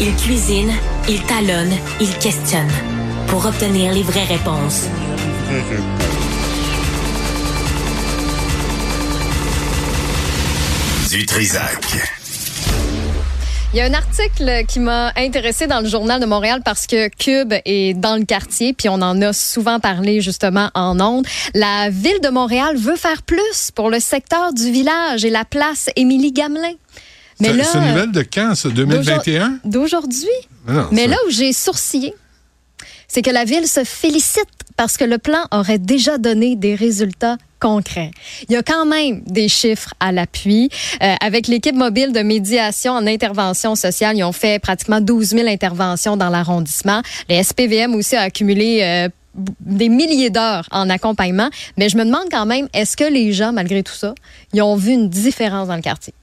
Il cuisine, il talonne, il questionne pour obtenir les vraies réponses. Du Trisac. Il y a un article qui m'a intéressé dans le journal de Montréal parce que Cube est dans le quartier, puis on en a souvent parlé justement en ondes. La ville de Montréal veut faire plus pour le secteur du village et la place Émilie Gamelin. Mais là, c'est une nouvelle de quand, ça, 2021? D'aujourd'hui. Non, Mais ça- là où j'ai sourcillé, c'est que la ville se félicite parce que le plan aurait déjà donné des résultats concrets. Il y a quand même des chiffres à l'appui. Euh, avec l'équipe mobile de médiation en intervention sociale, ils ont fait pratiquement 12 000 interventions dans l'arrondissement. Les SPVM aussi a accumulé euh, des milliers d'heures en accompagnement. Mais je me demande quand même, est-ce que les gens, malgré tout ça, ils ont vu une différence dans le quartier?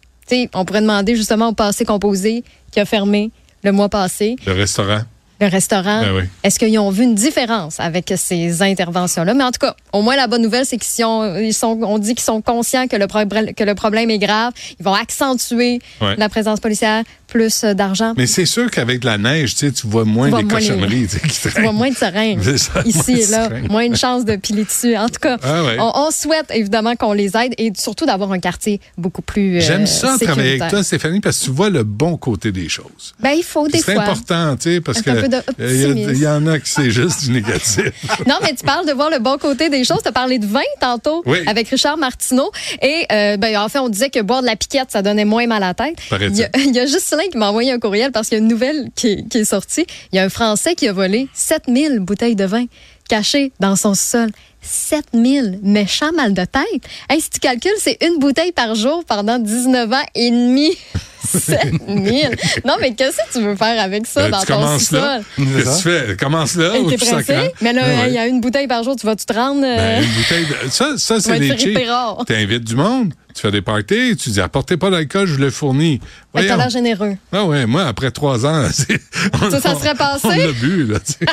On pourrait demander justement au passé composé qui a fermé le mois passé Le restaurant. le restaurant. Ben oui. Est-ce qu'ils ont vu une différence avec ces interventions-là? Mais en tout cas, au moins la bonne nouvelle, c'est qu'ils sont, ils sont, on dit qu'ils sont conscients que le, problème- que le problème est grave. Ils vont accentuer Ouais. la présence policière, plus euh, d'argent. Mais c'est sûr qu'avec la neige, tu sais, tu vois moins Tu vois les moins les- cochonneries tu sais, qui Tu vois traînent. moins de seringues C'est ça, ici de et là, moins une chance de piler dessus. En tout cas, Ah ouais. on, on souhaite évidemment qu'on les aide et surtout d'avoir un quartier beaucoup plus euh, J'aime ça travailler avec toi, Stéphanie, parce que tu vois le bon côté des choses. Ben, il faut des C'est fois. important, tu sais, parce Un que peu euh, il y, y en a qui c'est juste du négatif. Non, mais tu parles de voir le bon côté des choses. Tu as parlé de vin tantôt Oui. avec Richard Martineau. Et euh, ben, en fait, on disait que boire de la piquette, ça donnait moins mal à la tête. Il y, a, il y a Il y a un Français qui a volé 7000 bouteilles de vin cachées dans son sol. 7000 méchants mal de tête. Hey, si tu calcules, c'est une bouteille par jour pendant 19 ans et demi. 7000. Non, mais qu'est-ce que tu veux faire avec ça Ben, dans tu ton commences là. sous-sol? Qu'est-ce que tu fais? Commence là ou T'es tu pressé? Mais là, ouais. il y a une bouteille par jour, tu vas-tu te rendre? euh, Ben, une bouteille de- Ça, ça c'est des. Tu invites du monde, tu fais des parties, tu dis apportez pas d'alcool, je le fournis. T'as Voyons. l'air généreux. Ah ouais, moi, après trois ans, on- Ça, ça serait passé? On l'a bu, là, tu.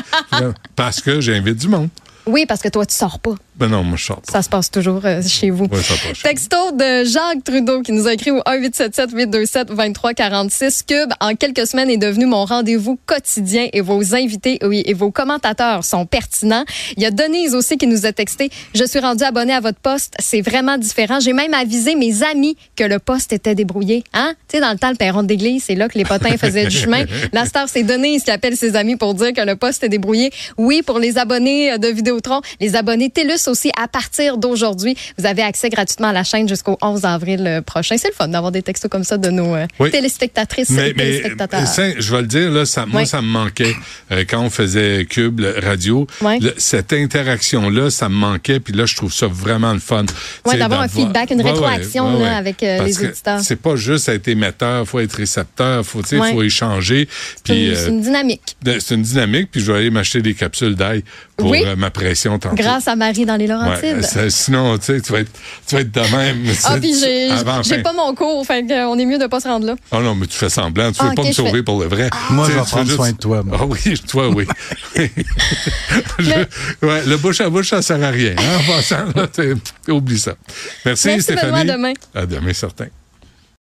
Parce que j'invite du monde. Oui, parce que toi, tu sors pas. Ben non, moi, je sors pas. Ça se passe toujours euh, chez vous. Ouais, ça passe. Texto de Jacques Trudeau qui nous a écrit au 1-877-827-2346. Cube, en quelques semaines, est devenu mon rendez-vous quotidien et vos invités oui, et vos commentateurs sont pertinents. Il y a Denise aussi qui nous a texté. Je suis rendue abonnée à votre poste. C'est vraiment différent. J'ai même avisé mes amis que le poste était débrouillé. Hein? Tu sais, dans le temps, le perron d'église, c'est là que les potins faisaient du chemin. La star, c'est Denise qui appelle ses amis pour dire que le poste est débrouillé. Oui, pour les abonnés de Vidéotron, les abonnés TELUS aussi, à partir d'aujourd'hui, vous avez accès gratuitement à la chaîne jusqu'au 11 avril euh, prochain. C'est le fun d'avoir des textos comme ça de nos euh, Oui. téléspectatrices et mais téléspectateurs. ça, je vais le dire, là, ça, moi, Oui. ça me manquait euh, quand on faisait Cube radio. Oui. Le- cette interaction-là, ça me manquait. Puis là, je trouve ça vraiment le fun. Tu sais, d'avoir un feedback, une Ouais, ouais, rétroaction, ouais, là, ouais. avec, euh, les auditeurs. C'est pas juste être émetteur, faut être récepteur, faut, Ouais. faut échanger. C'est Puis une, euh, c'est une dynamique. c'est une dynamique. Puis je vais aller m'acheter des capsules d'ail pour euh, ma pression tantôt. Grâce à Marie dans les Laurentides. Ouais, sinon, tu sais, tu vas être, tu vas être de même. ah, puis j'ai pas mon cours, fait on est mieux de pas se rendre là. Oh non, mais tu fais semblant. Tu veux Ah, pas ok, me sauver fais- pour le vrai. Moi, Tu je vais prendre soin juste- de toi, moi. Ah oui, toi, oui. Je- ouais, le bouche à bouche, ça sert à rien. hein, en passant, là, oublie ça. Merci, Merci, Stéphanie. Benoît, à demain. À demain, certain.